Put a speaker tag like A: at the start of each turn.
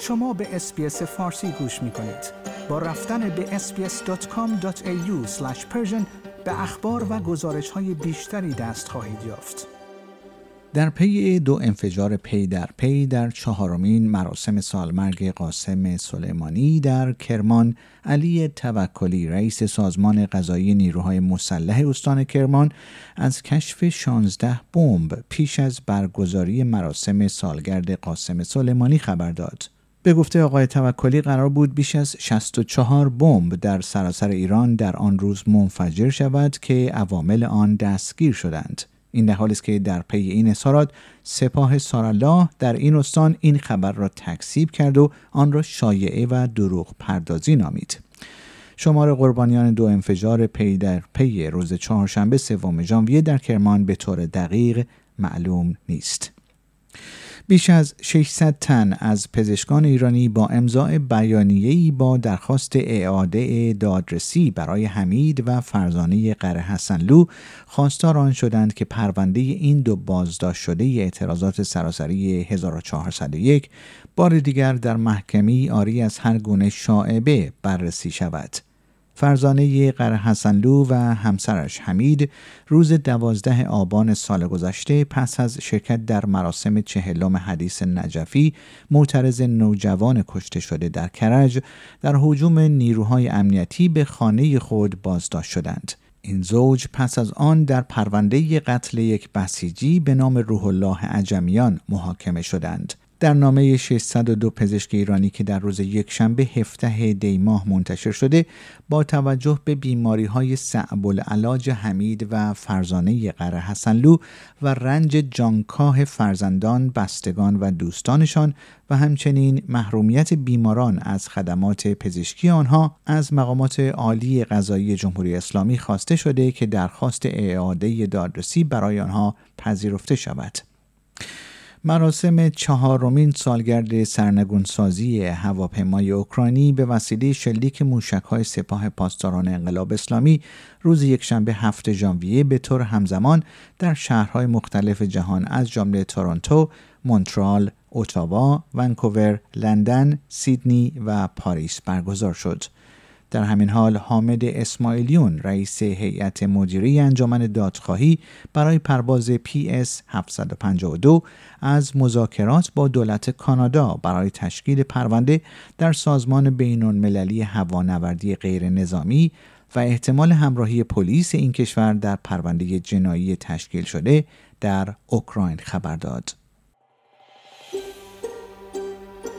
A: شما به SBS فارسی گوش می کنید. با رفتن به sbs.com.au به اخبار و گزارش های بیشتری دست خواهید یافت.
B: در پی دو انفجار پی در پی در چهارمین مراسم سالمرگ قاسم سلیمانی در کرمان علی توکلی رئیس سازمان قضایی نیروهای مسلح استان کرمان از کشف 16 بمب پیش از برگزاری مراسم سالگرد قاسم سلیمانی خبر داد. به گفته آقای توکلی قرار بود بیش از 64 بمب در سراسر ایران در آن روز منفجر شود که عوامل آن دستگیر شدند. این در حالی است که در پی این اظهارات سپاه سارالله در این استان این خبر را تکذیب کرد و آن را شایعه و دروغ پردازی نامید. شمار قربانیان دو انفجار پی در پی روز چهارشنبه سوم ژانویه در کرمان به طور دقیق معلوم نیست. بیش از 600 تن از پزشکان ایرانی با امضاع بیانیه‌ای با درخواست اعاده دادرسی برای حمید و فرزانه قره حسنلو خواستار آن شدند که پرونده این دو بازداشت شده اعتراضات سراسری 1401 بار دیگر در محکمی آری از هر گونه شاعبه بررسی شود. فرزانه قره حسنلو و همسرش حمید روز دوازده آبان سال گذشته پس از شرکت در مراسم چهلم حدیث نجفی معترض نوجوان کشته شده در کرج در حجوم نیروهای امنیتی به خانه خود بازداشت شدند. این زوج پس از آن در پرونده قتل یک بسیجی به نام روح الله عجمیان محاکمه شدند. در نامه 602 پزشک ایرانی که در روز یکشنبه 17 دی ماه منتشر شده با توجه به بیماری های صعب العلاج حمید و فرزانه قره حسنلو و رنج جانکاه فرزندان بستگان و دوستانشان و همچنین محرومیت بیماران از خدمات پزشکی آنها از مقامات عالی قضایی جمهوری اسلامی خواسته شده که درخواست اعاده دادرسی برای آنها پذیرفته شود. مراسم چهارمین سالگرد سرنگونسازی هواپیمای اوکراینی به وسیله شلیک موشکهای سپاه پاسداران انقلاب اسلامی روز یکشنبه هفته ژانویه به طور همزمان در شهرهای مختلف جهان از جمله تورنتو، مونترال، اتاوا، ونکوور، لندن، سیدنی و پاریس برگزار شد. در همین حال حامد اسماعیلیون رئیس هیئت مدیره انجمن دادخواهی برای پرواز PS 752 از مذاکرات با دولت کانادا برای تشکیل پرونده در سازمان بین المللی هوانوردی غیر نظامی و احتمال همراهی پلیس این کشور در پرونده جنایی تشکیل شده در اوکراین خبر داد.